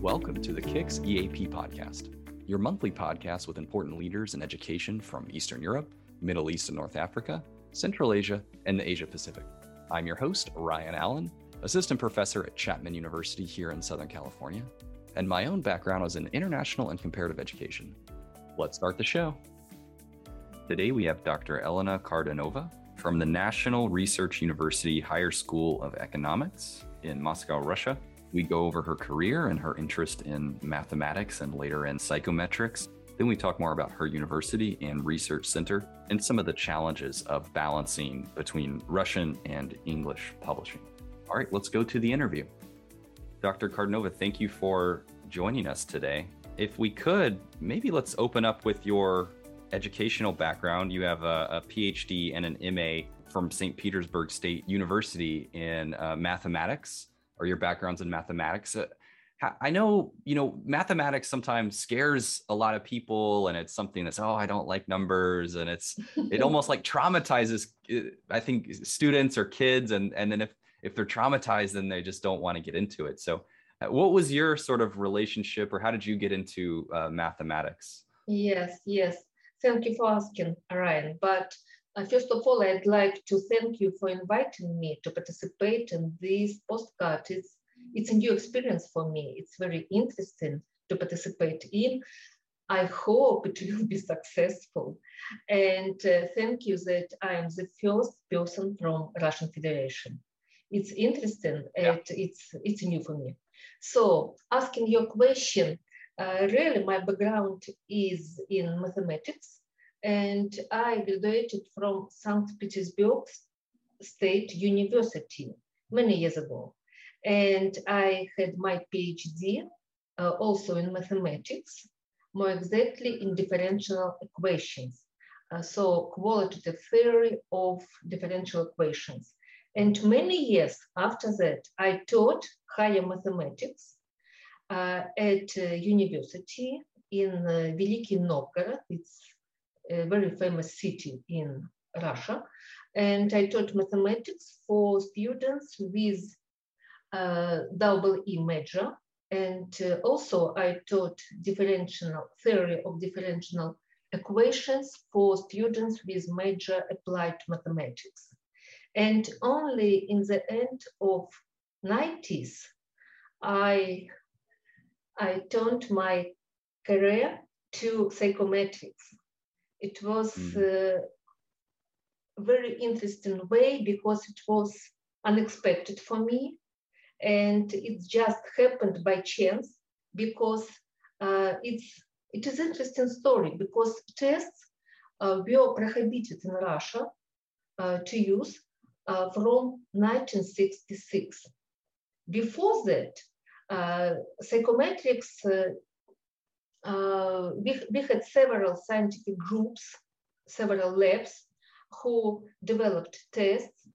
Welcome to the KIX EAP podcast, your monthly podcast with important leaders in education from Eastern Europe, Middle East and North Africa, Central Asia, and the Asia Pacific. I'm your host, Ryan Allen, assistant professor at Chapman University here in Southern California, and my own background is in international and comparative education. Let's start the show. Today we have Dr. Elena Kardanova from the National Research University Higher School of Economics in Moscow, Russia. We go over her career and her interest in mathematics and later in psychometrics. Then we talk more about her university and research center and some of the challenges of balancing between Russian and English publishing. All right, let's go to the interview. Dr. Kardanova, thank you for joining us today. If we could, maybe let's open up with your educational background. You have a, a PhD and an MA from St. Petersburg State University in uh, mathematics, or your background's in mathematics. Uh, I know, you know, mathematics sometimes scares a lot of people, and it's something that's, oh, I don't like numbers, and it's it almost like traumatizes. Uh, I think students or kids, and and then if if they're traumatized, then they just don't want to get into it. So, uh, what was your sort of relationship, or how did you get into uh, mathematics? Yes, yes. Thank you for asking, Ryan. But first of all, I'd like to thank you for inviting me to participate in this postcard. It's, it's a new experience for me. It's very interesting to participate in. I hope it will be successful. And uh, thank you that I am the first person from Russian Federation. It's interesting yeah. and it's, it's new for me. So asking your question, uh, really, my background is in mathematics, and I graduated from St. Petersburg State University many years ago. And I had my PhD uh, also in mathematics, more exactly in differential equations. Uh, so qualitative theory of differential equations. And many years after that, I taught higher mathematics uh, at university in uh, Veliki Novgorod. It's a very famous city in Russia. And I taught mathematics for students with uh, double E major. And uh, also I taught differential theory of differential equations for students with major applied mathematics. And only in the end of 90s, I I turned my career to psychometrics. It was mm. a very interesting way because it was unexpected for me. And it just happened by chance because uh, it's, it is interesting story because tests uh, were prohibited in Russia uh, to use uh, from 1966. Before that, uh, psychometrics, uh, we, we had several scientific groups, several labs who developed tests.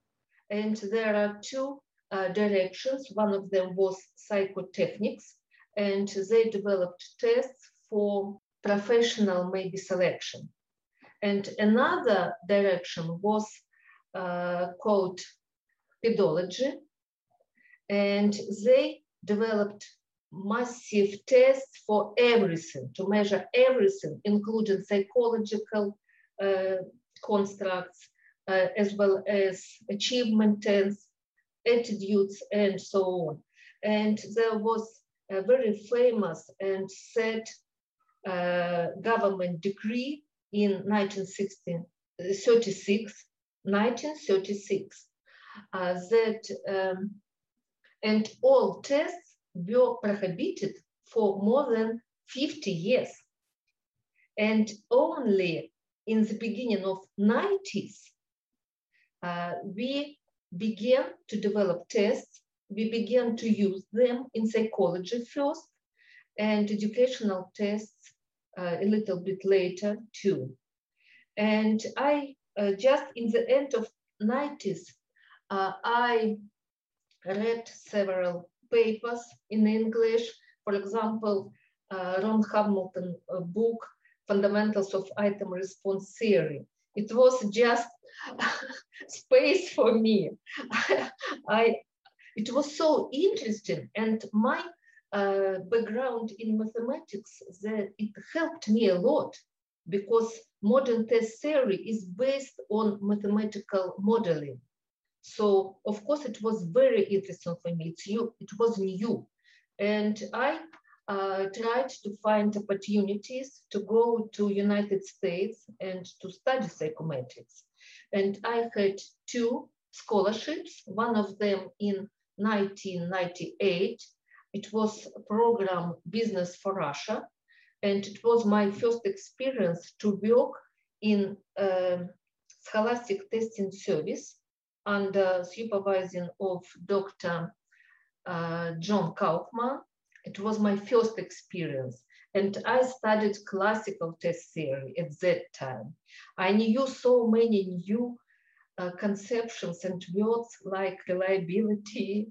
And there are two uh, directions. One of them was psychotechnics, and they developed tests for professional maybe selection. And another direction was uh, called pedology, and they developed massive tests for everything, to measure everything, including psychological uh, constructs, uh, as well as achievement tests, attitudes, and so on. And there was a very famous and set uh, government decree in 1936, 1936 uh, that um, and all tests were prohibited for more than 50 years. And only in the beginning of 90s, uh, we began to develop tests. We began to use them in psychology first and educational tests uh, a little bit later too. And I uh, just in the end of 90s, uh, I read several papers in English. For example, uh, Ron Hambleton uh, book, Fundamentals of Item Response Theory. It was just space for me. I, it was so interesting. And my uh, background in mathematics that it helped me a lot because modern test theory is based on mathematical modeling. So of course it was very interesting for me. It's new, it was new. And I uh, tried to find opportunities to go to United States and to study psychometrics. And I had two scholarships, one of them in 1998. It was program Business for Russia. And it was my first experience to work in a scholastic testing service under supervision of Dr. Uh, John Kaufman. It was my first experience. And I studied classical test theory at that time. I knew so many new uh, conceptions and words like reliability,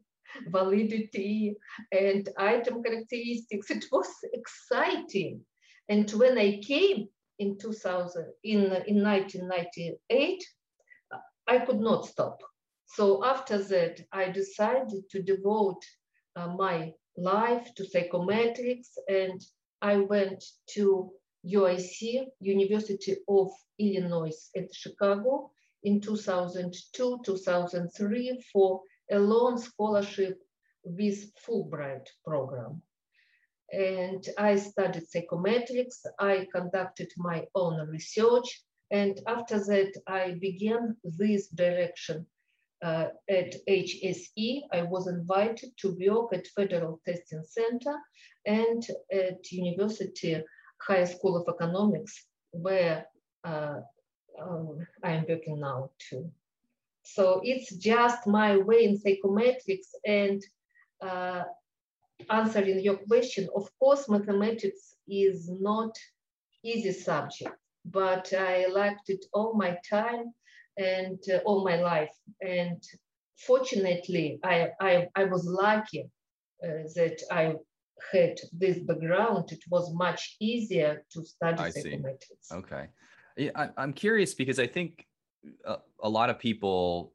validity, and item characteristics. It was exciting. And when I came in 2000, in, in 1998, I could not stop. So after that, I decided to devote uh, my life to psychometrics and I went to UIC, University of Illinois at Chicago in 2002, 2003 for a loan scholarship with Fulbright program. And I studied psychometrics, I conducted my own research, and after that, I began this direction uh, at HSE. I was invited to work at Federal Testing Center and at University High School of Economics, where uh, um, I am working now too. So it's just my way in psychometrics and uh, answering your question. Of course, mathematics is not easy subject, but I liked it all my time and uh, all my life. And fortunately, I, I, I was lucky uh, that I had this background. It was much easier to study I psychometrics. See. Okay. Yeah, I, I'm curious because I think a, a lot of people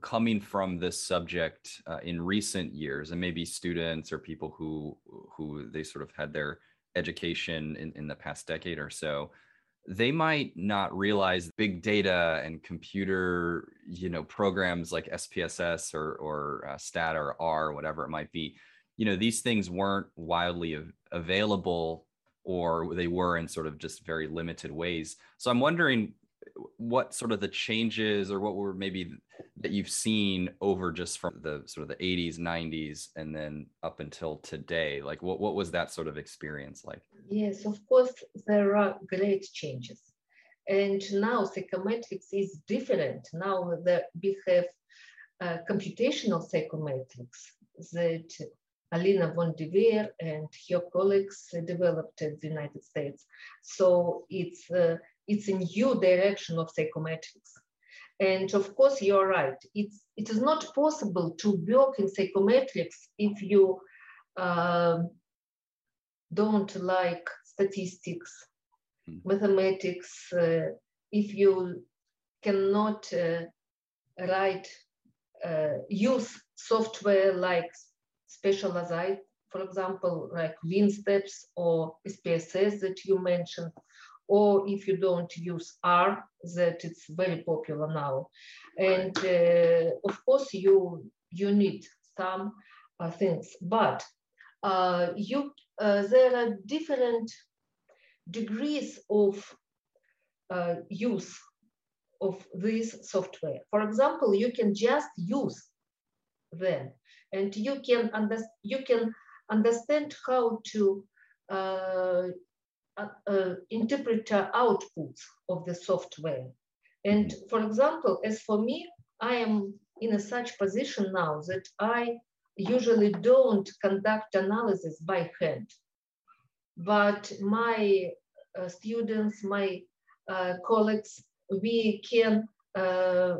coming from this subject uh, in recent years and maybe students or people who who they sort of had their education in, in the past decade or so they might not realize big data and computer you know programs like spss or or uh, stat or r or whatever it might be you know these things weren't wildly av- available or they were in sort of just very limited ways. So i'm wondering what sort of the changes or what were maybe that you've seen over just from the sort of the 80s 90s and then up until today like what, what was that sort of experience like yes of course there are great changes and now psychometrics is different now that we have uh, computational psychometrics that Alina von Davier and her colleagues developed in the United States. So it's uh, it's a new direction of psychometrics. And of course, you're right. It's, it is not possible to work in psychometrics if you uh, don't like statistics, hmm. mathematics, uh, if you cannot uh, write, uh, use software like Specializite, for example, like WinSteps or SPSS that you mentioned, or if you don't use R, that it's very popular now. And uh, of course, you you need some uh, things, but uh, you uh, there are different degrees of uh, use of this software. For example, you can just use them, and you can understand you can understand how to uh, uh, interpreter outputs of the software. And mm-hmm. for example, as for me, I am in a such position now that I usually don't conduct analysis by hand. But my uh, students, my uh, colleagues, we can uh,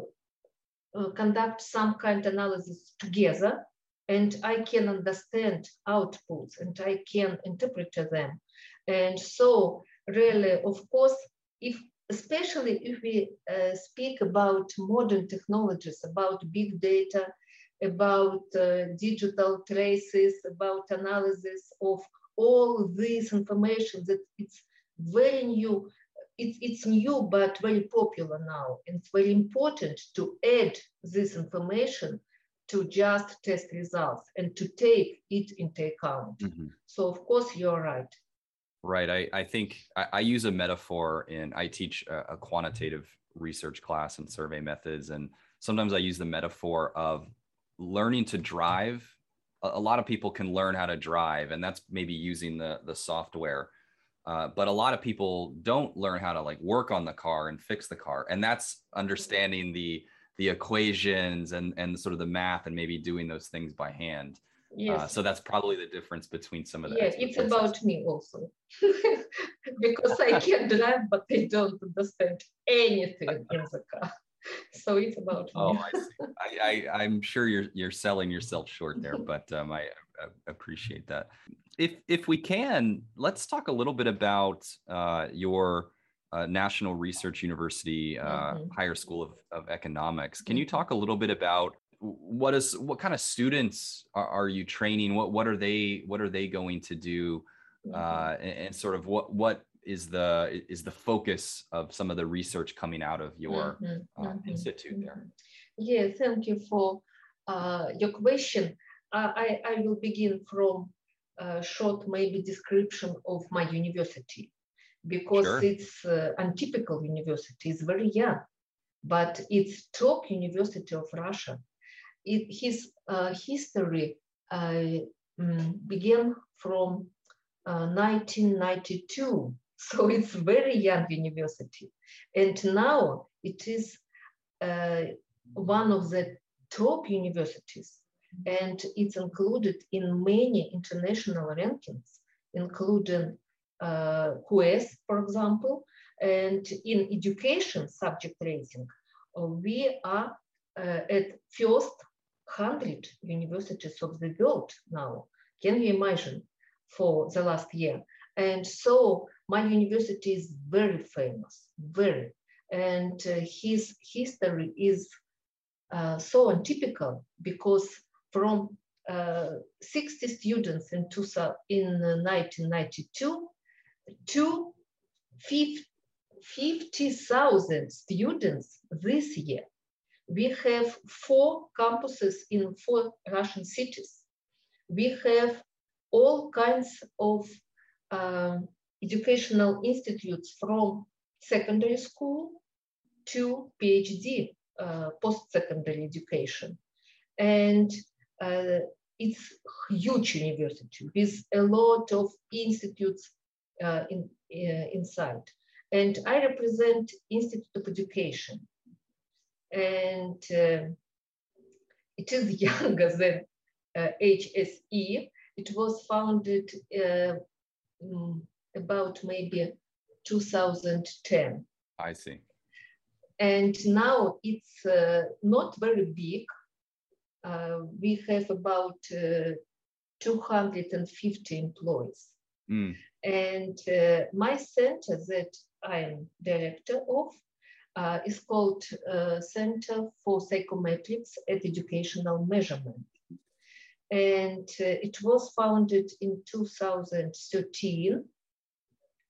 uh conduct some kind of analysis together and I can understand outputs and I can interpret them. And so really, of course, if especially if we uh, speak about modern technologies, about big data about uh, digital traces, about analysis of all this information that it's very new. It's, it's new, but very popular now. And it's very important to add this information to just test results and to take it into account. Mm-hmm. So, of course, you're right. Right. I, I think I, I use a metaphor in, I teach a, a quantitative research class and survey methods. And sometimes I use the metaphor of learning to drive. A, a lot of people can learn how to drive, and that's maybe using the, the software. Uh, but a lot of people don't learn how to like work on the car and fix the car. And that's understanding the the equations and and sort of the math and maybe doing those things by hand. Yes. Uh, so that's probably the difference between some of the. Yeah, it's about me also, because I can drive, but I don't understand anything in the car. So it's about. Oh, I see. I, I am sure you're you're selling yourself short there, but um, I, I, appreciate that. If if we can, let's talk a little bit about uh, your uh, National Research University uh, mm-hmm. Higher School of, of Economics. Can you mm-hmm. talk a little bit about what is what kind of students are, are you training? What what are they what are they going to do? Mm-hmm. Uh, and, and, sort of what what is the is the focus of some of the research coming out of your mm-hmm. Uh, mm-hmm. institute there? Mm-hmm. Yeah, thank you for uh, your question. I, I will begin from a short maybe description of my university because sure. it's uh, untypical university. It's very young, but it's top university of Russia. It, his uh, history uh, mm, began from 1992, uh, so it's very young university, and now it is one of the top universities, and it's included in many international rankings, including uh, QS, for example, and in education subject rating, we are uh, at first 100 universities of the world now. Can you imagine for the last year? And so my university is very famous, very. And uh, his history is uh, so untypical because from uh, 60 students in, two, in 1992 to 50,000 students this year. We have four campuses in four Russian cities. We have all kinds of uh, educational institutes from secondary school to PhD, uh, post-secondary education. And uh, it's huge university with a lot of institutes uh, in, uh, inside. And I represent Institute of Education. And uh, it is younger than HSE. It was founded mm, about maybe 2010. I see. And now it's uh, not very big. Uh, we have about uh, 250 employees. Mm. And uh, my center that I'm director of uh, is called uh, Center for Psychometrics and Educational Measurement. And uh, it was founded in 2013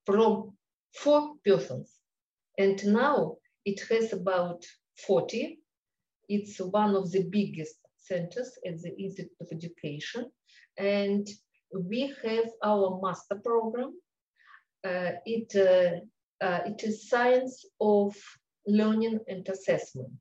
from four persons. And now it has about 40. It's one of the biggest centers at the Institute of Education. And we have our master program. Uh, it, uh, uh, it is science of learning and assessment.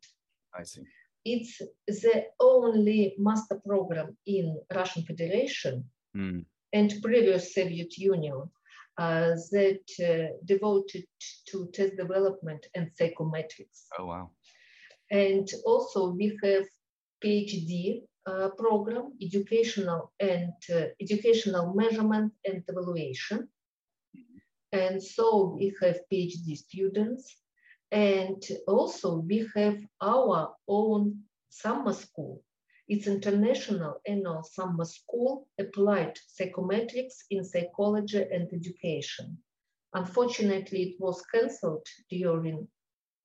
I see. It's the only master program in Russian Federation mm. and previous Soviet Union uh, that uh, devoted to test development and psychometrics. Oh, wow. And also we have PhD uh, program, educational and uh, educational measurement and evaluation. And so we have PhD students and also we have our own summer school. It's international annual summer school applied psychometrics in psychology and education. Unfortunately, it was canceled during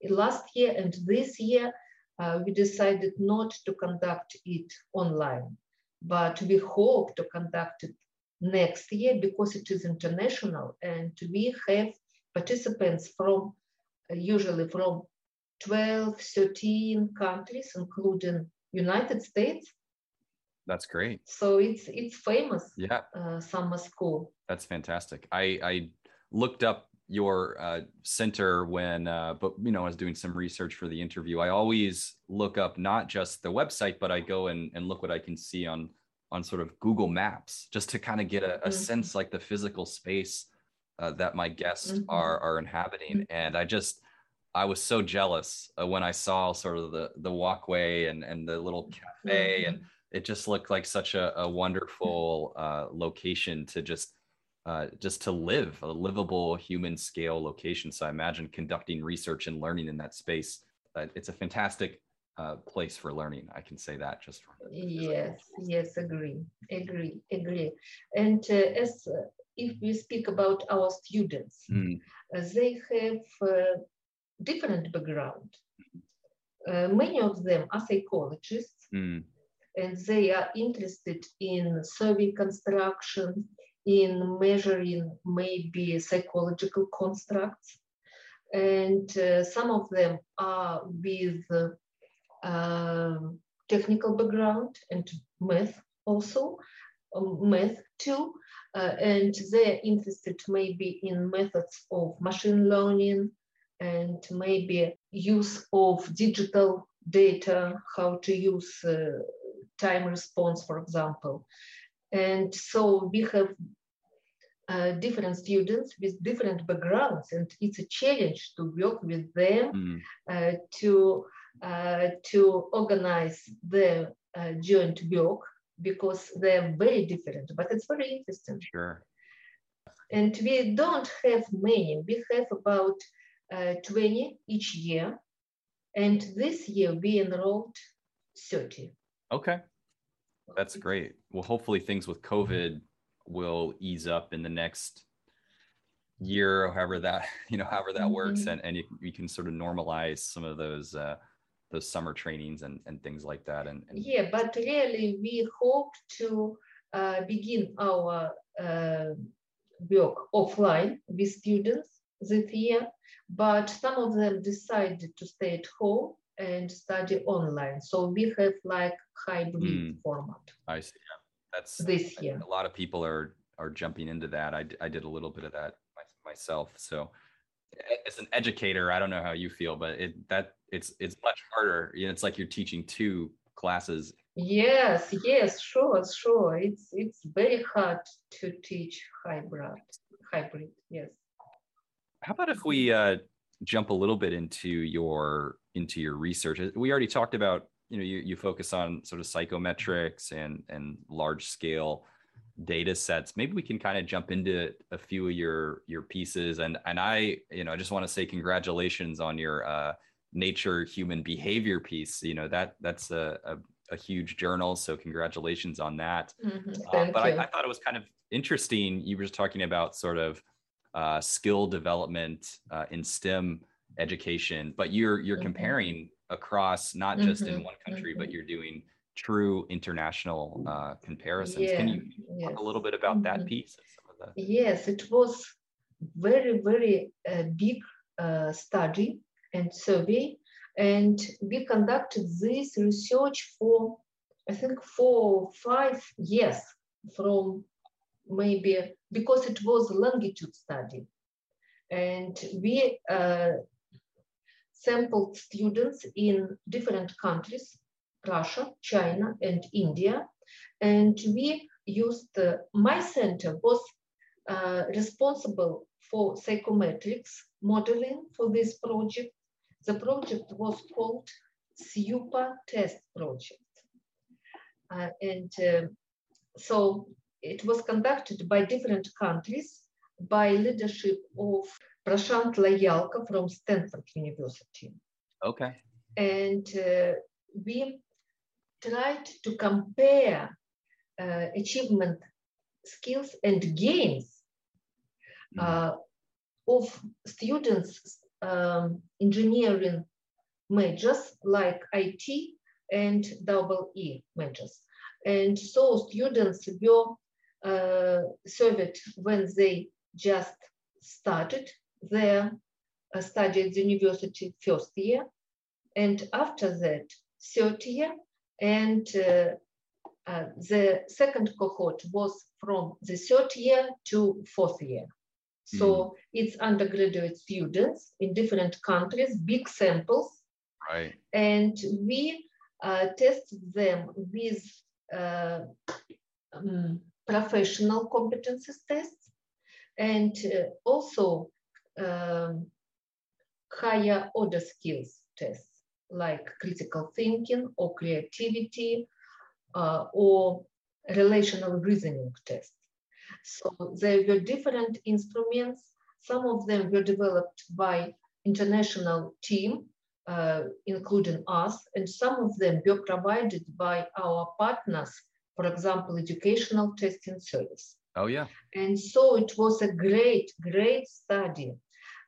last year and this year uh, we decided not to conduct it online, but we hope to conduct it next year because it is international and we have participants from usually from 12, 13 countries, including United States. That's great. So it's it's famous. Yeah. Uh, summer school. That's fantastic. I I looked up your uh, center when uh, but you know i was doing some research for the interview i always look up not just the website but i go and, and look what i can see on on sort of google maps just to kind of get a, a mm-hmm. sense like the physical space uh, that my guests mm-hmm. are are inhabiting mm-hmm. and i just i was so jealous uh, when i saw sort of the the walkway and and the little cafe and mm-hmm. it just looked like such a, a wonderful uh, location to just uh, just to live a livable human scale location. So I imagine conducting research and learning in that space. Uh, it's a fantastic uh, place for learning. I can say that just from yes, yes, agree, agree, agree. And uh, as uh, if we speak about our students, mm. they have different background. many of them are psychologists. Mm. And they are interested in survey construction, in measuring maybe psychological constructs. And uh, some of them are with uh, technical background and math also, um, math too. Uh, and they're interested maybe in methods of machine learning and maybe use of digital data, how to use uh, time response, for example. And so we have uh, different students with different backgrounds, and it's a challenge to work with them mm. to uh, to organize the uh, joint work because they're very different. But it's very interesting. Sure. And we don't have many. We have about uh, 20 each year, and this year we enrolled 30. Okay. That's great. Well, hopefully things with COVID will ease up in the next year, however that you know, however that mm-hmm. works, and and you, you can sort of normalize some of those uh, those summer trainings and and things like that. And, and... yeah, but really we hope to uh, begin our uh, work offline with students this year, but some of them decided to stay at home and study online. So we have like hybrid mm, format. I see. Yeah. That's this year. A lot of people are are jumping into that. I, I did a little bit of that myself. So as an educator, I don't know how you feel, but it that it's it's much harder. You know, it's like you're teaching two classes. Yes, yes, sure, sure. It's it's very hard to teach hybrid. Hybrid, yes. How about if we uh, jump a little bit into your into your research? We already talked about you know you, you focus on sort of psychometrics and and large scale data sets maybe we can kind of jump into a few of your your pieces and and i you know i just want to say congratulations on your uh, nature human behavior piece you know that that's a, a, a huge journal so congratulations on that mm-hmm. uh, but I, I, thought it was kind of interesting you were just talking about sort of uh, skill development uh, in stem education but you're you're mm-hmm. comparing across not just mm-hmm, in one country, mm-hmm. but you're doing true international uh, comparisons. Yeah, Can you yes. talk a little bit about mm-hmm. that piece? Yes, it was very, very uh, big uh, study and survey. And we conducted this research for, I think, for five years from maybe because it was a longitude study. And we uh, sampled students in different countries, Russia, China, and India. And we used, uh, my center was uh, responsible for psychometrics modeling for this project. The project was called SUPA test project. Uh, and uh, so it was conducted by different countries by leadership of Prashant Loyalka from Stanford University. Okay. And uh, we tried to compare uh, achievement skills and gains mm. uh, of students um, engineering majors like IT and double E majors. And so students were uh, served when they just started their uh, study at the university first year. And after that, third year. And uh, uh, the second cohort was from the third year to fourth year. So mm. it's undergraduate students in different countries, big samples. Right. And we uh, test them with uh, um, professional competencies tests and uh, also um, higher order skills tests like critical thinking or creativity uh, or relational reasoning tests. So there were different instruments. Some of them were developed by international team, uh, including us, and some of them were provided by our partners, for example, educational testing service. Oh yeah. And so it was a great, great study.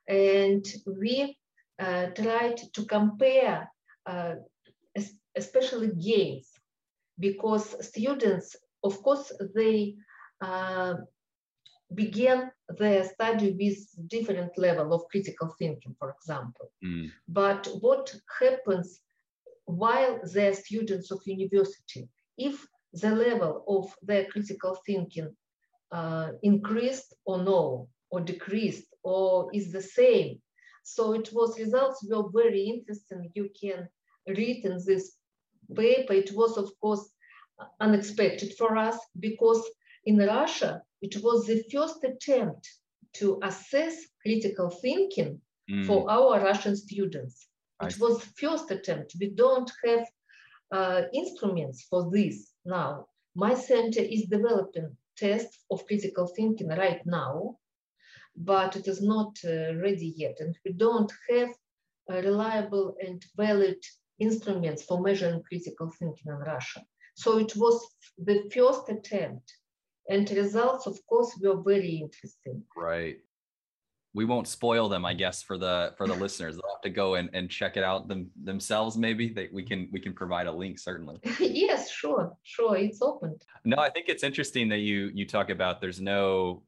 And we uh, tried to compare, uh, especially games, because students, of course, they uh, began their study with different level of critical thinking, for example. Mm. But what happens while they're students of university, if the level of their critical thinking uh, increased or no, or decreased, or is the same. So it was results were very interesting. You can read in this paper. It was, of course, unexpected for us because in Russia, it was the first attempt to assess critical thinking mm. for our Russian students. It I was first attempt. We don't have uh, instruments for this now. My center is developing tests of critical thinking right now, but it is not uh, ready yet. And we don't have reliable and valid instruments for measuring critical thinking in Russia. So it was the first attempt and results, of course, were very interesting. Right. We won't spoil them, I guess, for the for the listeners. They'll have to go and, and check it out them, themselves. Maybe they, we can we can provide a link certainly. yes, sure, sure. It's open. No, I think it's interesting that you you talk about there's no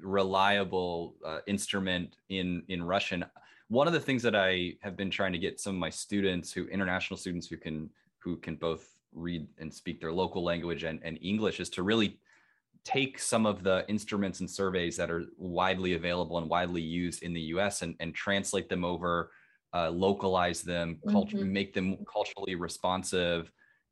reliable uh, instrument in in Russian. One of the things that I have been trying to get some of my students, who international students who can who can both read and speak their local language and, and English is to really take some of the instruments and surveys that are widely available and widely used in the US and, and translate them over, uh, localize them, mm-hmm. make them culturally responsive.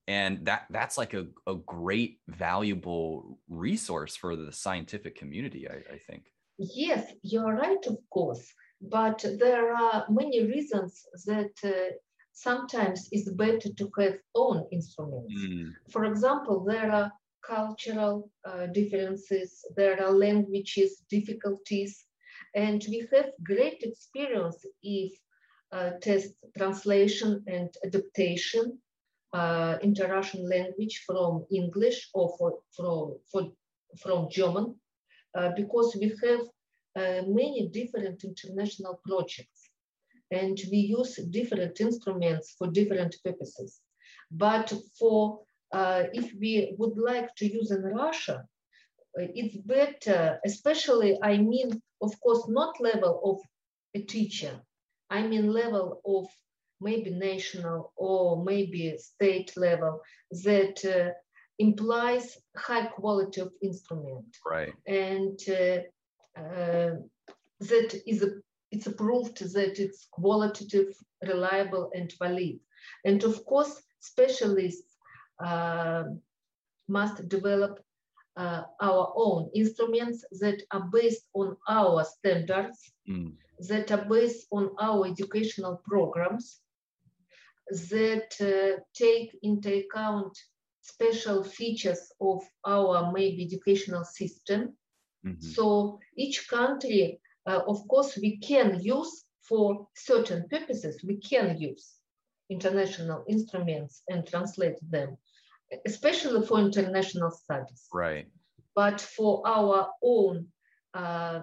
And that that's like a, a great, valuable resource for the scientific community, I, I think. Yes, you're right, of course. But there are many reasons that uh, sometimes it's better to have own instruments. Mm. For example, there are cultural uh, differences, there are languages difficulties, and we have great experience if uh, test translation and adaptation uh, into Russian language from English or for, from, for, from German, uh, because we have uh, many different international projects and we use different instruments for different purposes. But for if we would like to use in Russia, uh, it's better, especially I mean, of course, not level of a teacher. I mean level of maybe national or maybe state level that uh, implies high quality of instrument. Right. And uh, uh, that is a it's proved that it's qualitative, reliable, and valid. And of course, specialists uh, must develop uh, our own instruments that are based on our standards, mm. that are based on our educational programs, that uh, take into account special features of our maybe educational system. Mm-hmm. So each country uh, of course, we can use for certain purposes, we can use international instruments and translate them, especially for international studies. Right. But for our own uh,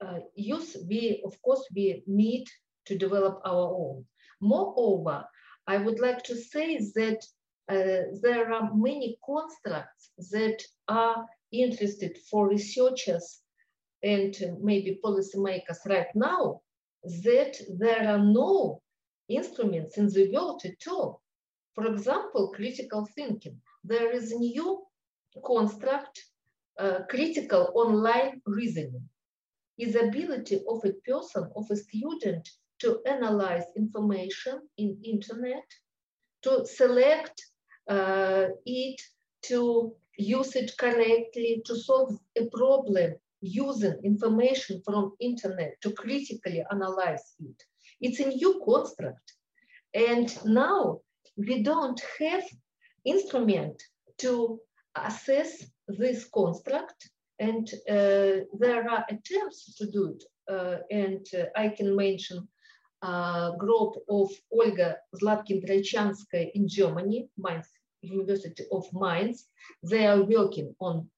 uh, use, we, of course, we need to develop our own. Moreover, I would like to say that uh, there are many constructs that are interested for researchers and maybe policymakers right now that there are no instruments in the world at all. For example, critical thinking. There is a new construct, uh, critical online reasoning, is ability of a person, of a student to analyze information in internet, to select uh, it, to use it correctly, to solve a problem using information from internet to critically analyze it. It's a new construct. And now we don't have instrument to assess this construct and uh, there are attempts to do it. Uh, and uh, I can mention a group of Olga Zlatkin-Troitschanskaia in Germany, Mainz, University of Mainz. They are working on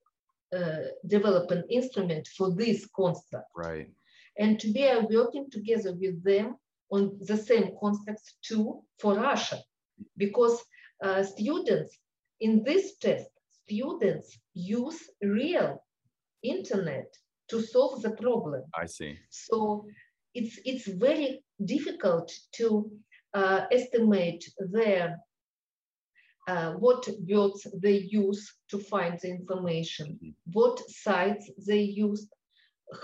uh, develop an instrument for this construct. Right. And we are working together with them on the same constructs too for Russia, because uh, students in this test, students use real internet to solve the problem. I see. So it's it's very difficult to uh, estimate their uh, what words they use to find the information, mm-hmm. what sites they use,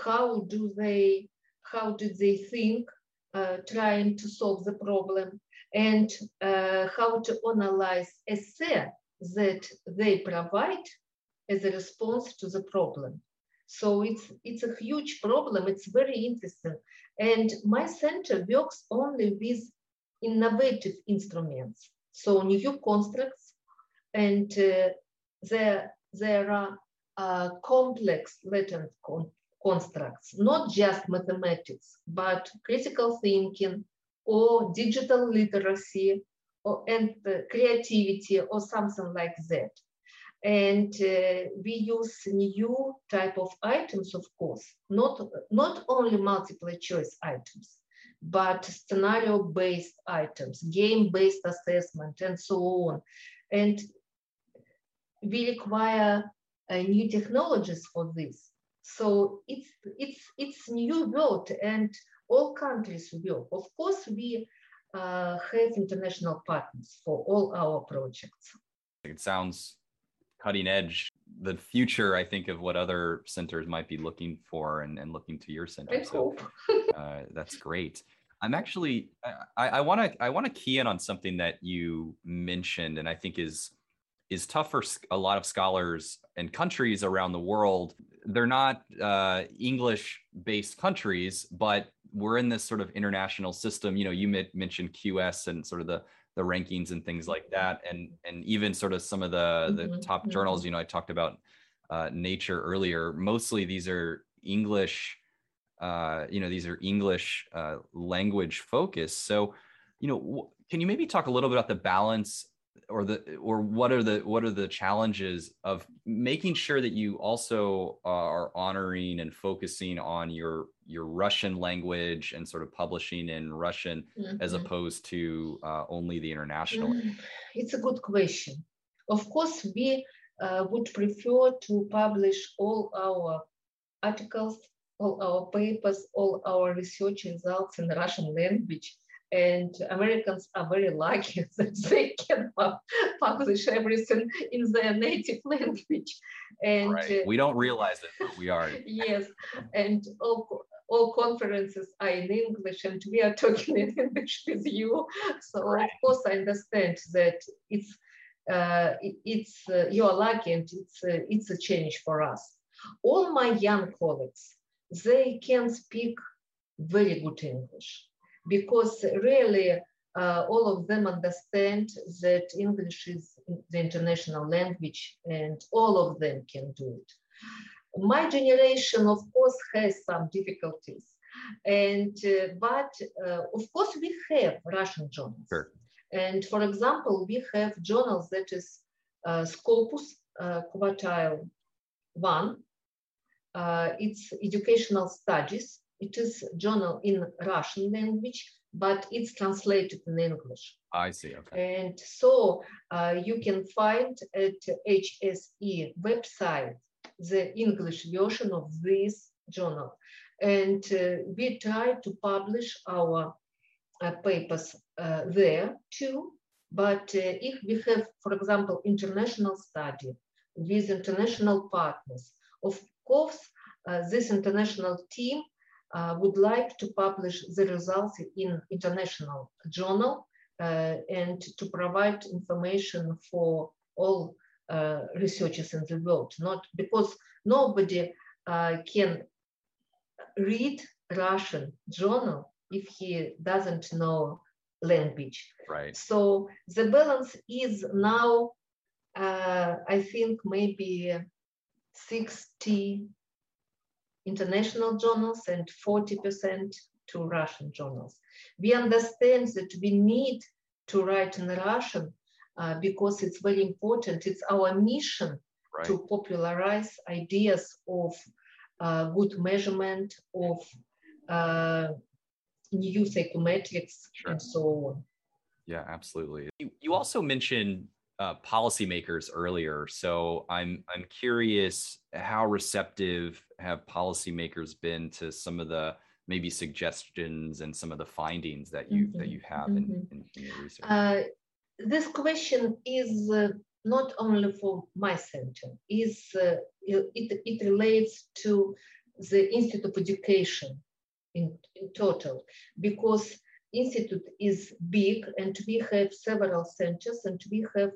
how do they, how did they think uh, trying to solve the problem, and uh, how to analyze essay that they provide as a response to the problem. So it's it's a huge problem. It's very interesting, and my center works only with innovative instruments so new constructs, and uh, there, there are uh, complex latent con constructs, not just mathematics, but critical thinking or digital literacy or, and uh, creativity or something like that. And uh, we use new type of items, of course, not, not only multiple choice items, but scenario-based items, game-based assessment, and so on. And we require uh, new technologies for this. So it's it's it's new world, and all countries will. Of course, we uh, have international partners for all our projects. It sounds cutting edge. The future, I think, of what other centers might be looking for and, and looking to your center. I so uh, that's great. I'm actually I want to I want to key in on something that you mentioned, and I think is is tough for a lot of scholars and countries around the world. They're not uh, English based countries, but we're in this sort of international system. You know, you mentioned QS and sort of the the rankings and things like that, and and even sort of some of the the mm-hmm. top journals. Mm-hmm. You know, I talked about uh, Nature earlier. Mostly these are English uh, you know, these are English uh, language focused. So, you know, w- can you maybe talk a little bit about the balance or the or what are the what are the challenges of making sure that you also are honoring and focusing on your your Russian language and sort of publishing in Russian mm-hmm. as opposed to uh, only the international? Mm, it's a good question. Of course, we uh, would prefer to publish all our articles all our papers, all our research results in the Russian language. And Americans are very lucky that they can publish everything in their native language. And right. we don't realize it, but we are. yes, and all all conferences are in English, and we are talking in English with you. So right. of course I understand that it's uh, it's uh, you are lucky, and it's uh, it's a change for us. All my young colleagues they can speak very good English because really uh, all of them understand that English is the international language and all of them can do it. My generation, of course, has some difficulties. And uh, but uh, of course we have Russian journals. Sure. And for example, we have journals that is uh, Scopus uh, Quartile One, uh, it's educational studies. It is journal in Russian language. but it's translated in English. I see. Okay. And so uh, you can find at HSE website the English version of this journal. And uh, we try to publish our uh, papers uh, there too. But uh, if we have, for example, international study with international partners, of course, uh, this international team uh, would like to publish the results in international journal uh, and to provide information for all uh, researchers in the world, not because nobody uh, can read Russian journal if he doesn't know language. Right. So the balance is now, uh, I think, maybe 60 international journals and 40% to Russian journals. We understand that we need to write in Russian uh, because it's very important. It's our mission Right. to popularize ideas of uh, good measurement, of uh, new psychometrics, Sure. and so on. Yeah, absolutely. You, you also mentioned uh, policymakers earlier, so I'm I'm curious how receptive have policymakers been to some of the maybe suggestions and some of the findings that you that Mhm, you have in, mhm. in, in your research. Uh, this question is uh, not only for my center, is uh, it, it relates to the Institute of Education in, in total, because Institute is big and we have several centers and we have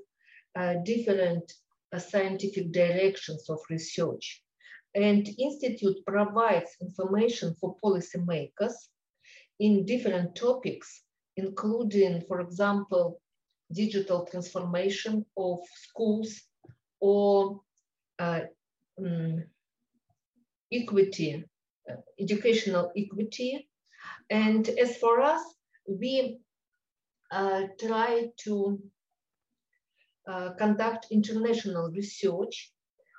uh, different uh, scientific directions of research. And Institute provides information for policymakers in different topics, including, for example, digital transformation of schools or uh, um, equity, uh, educational equity. And as for us, we uh, try to uh, conduct international research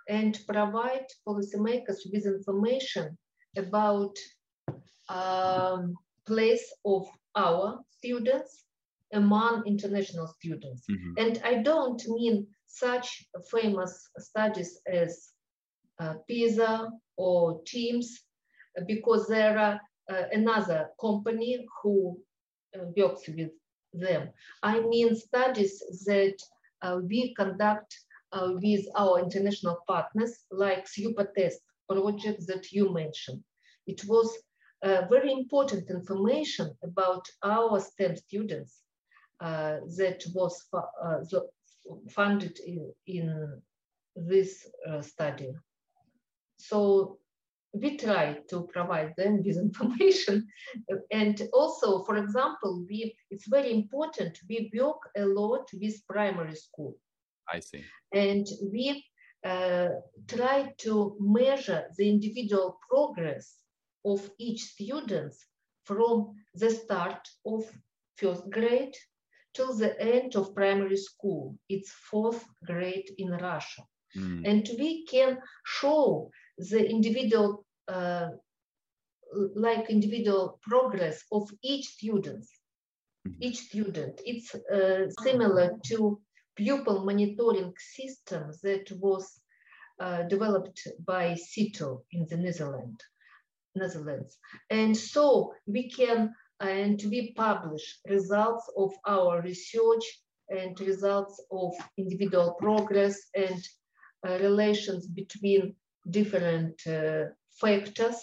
and provide policymakers with information about um, place of our students among international students. Mhm. And I don't mean such famous studies as uh, PISA or TIMSS, because there are uh, another company who uh, works with them. I mean studies that we conduct uh, with our international partners, like SUPA test project that you mentioned. It was uh, very important information about our STEM students uh, that was fu- uh, funded in, in this uh, study. So we try to provide them with information. And also, for example, we it's very important, we work a lot with primary school I see. and we uh, try to measure the individual progress of each student from the start of first grade till the end of primary school. It's fourth grade in Russia. Mm, And we can show the individual, uh, like individual progress of each student. Mhm. Each student. It's uh, similar to pupil monitoring system that was uh, developed by CITO in the Netherlands. Netherlands. And so we can and we publish results of our research and results of individual progress and uh, relations between different uh, factors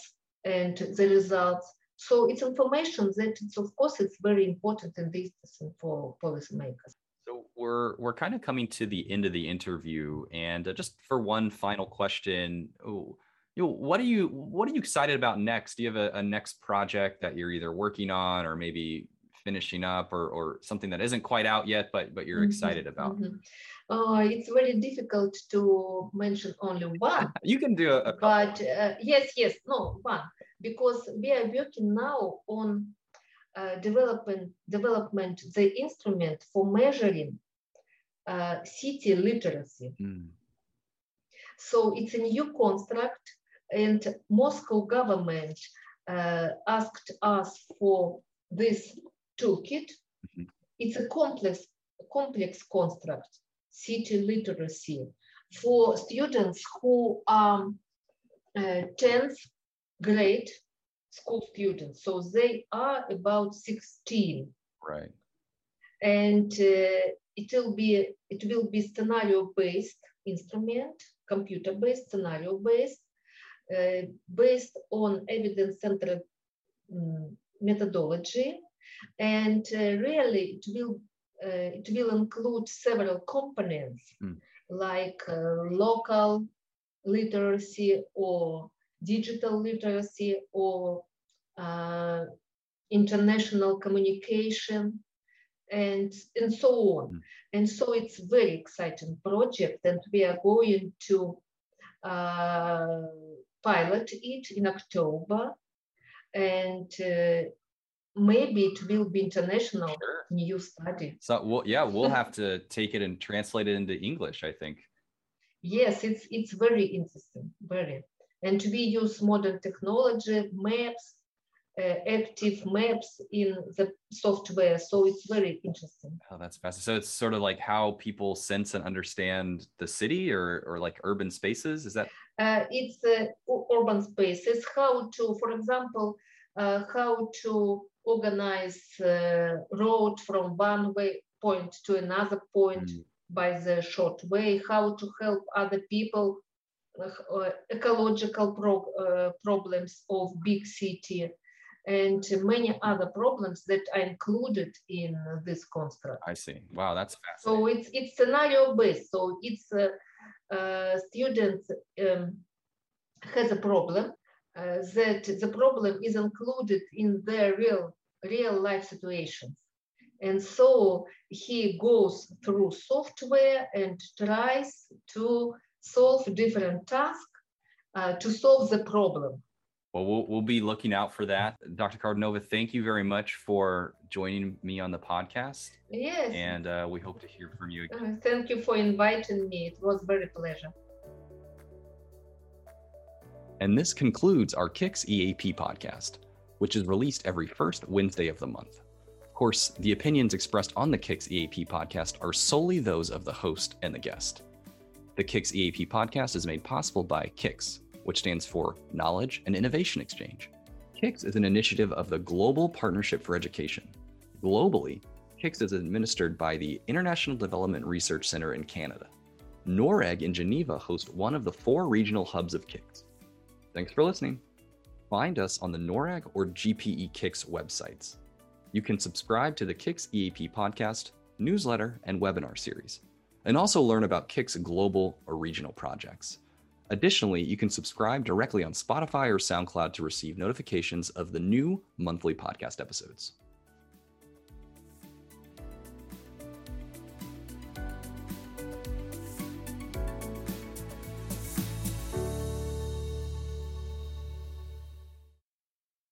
and the results. So it's information that it's, of course it's very important in this for policymakers. So we're we're kind of coming to the end of the interview, and uh, just for one final question, oh, you know, what are you what are you excited about next? Do you have a, a next project that you're either working on or maybe finishing up, or or something that isn't quite out yet, but but you're Mhm, excited about? mhm. Uh, it's very difficult to mention only one, You can do a, a but uh, yes, yes, no, one, because we are working now on uh, development, development the instrument for measuring uh, city literacy. Mm, So it's a new construct, and Moscow government uh, asked us for this toolkit. Mm-hmm. It's a complex, complex construct, city literacy, for students who are uh, 10th grade school students. So they are about 16. Right. And uh, it will be it will be scenario based instrument, computer based, scenario based, uh, based on evidence centered um, methodology, and uh, really it will uh, it will include several components mm. like uh, local literacy or digital literacy or uh, international communication and and so on mm. and so it's very exciting project and we are going to uh, pilot it in october and uh, maybe it will be international sure. new study so well yeah we'll have to take it and translate it into english i think yes it's it's very interesting very and we use modern technology maps uh, active maps in the software. So it's very interesting. Oh, that's fascinating. So it's sort of like how people sense and understand the city or, or like urban spaces. Is that? Uh, it's uh, urban spaces. How to, for example, uh, how to organize uh, road from one way point to another point mm. by the short way. How to help other people. Uh, ecological pro- problems of big city and many other problems that are included in this construct. I see. Wow, that's fascinating. So it's it's scenario based. So it's uh, uh, students um, has a problem uh, that the problem is included in their real real life situations, and so he goes through software and tries to solve different tasks uh, to solve the problem well, well, we'll be looking out for that. Dr. Kardanova, thank you very much for joining me on the podcast. Yes. And uh, we hope to hear from you again. Uh, thank you for inviting me. It was very pleasure. And this concludes our KIX EAP podcast, which is released every first Wednesday of the month. Of course, the opinions expressed on the KIX EAP podcast are solely those of the host and the guest. The KIX EAP podcast is made possible by KIX, which stands for Knowledge and Innovation Exchange. KIX is an initiative of the Global Partnership for Education. Globally, KIX is administered by the International Development Research Center in Canada. NORRAG in Geneva hosts one of the four regional hubs of KIX. Thanks for listening. Find us on the NORRAG or GPE KIX websites. You can subscribe to the KIX EAP podcast, newsletter, and webinar series, and also learn about KIX global or regional projects. Additionally, you can subscribe directly on Spotify or SoundCloud to receive notifications of the new monthly podcast episodes.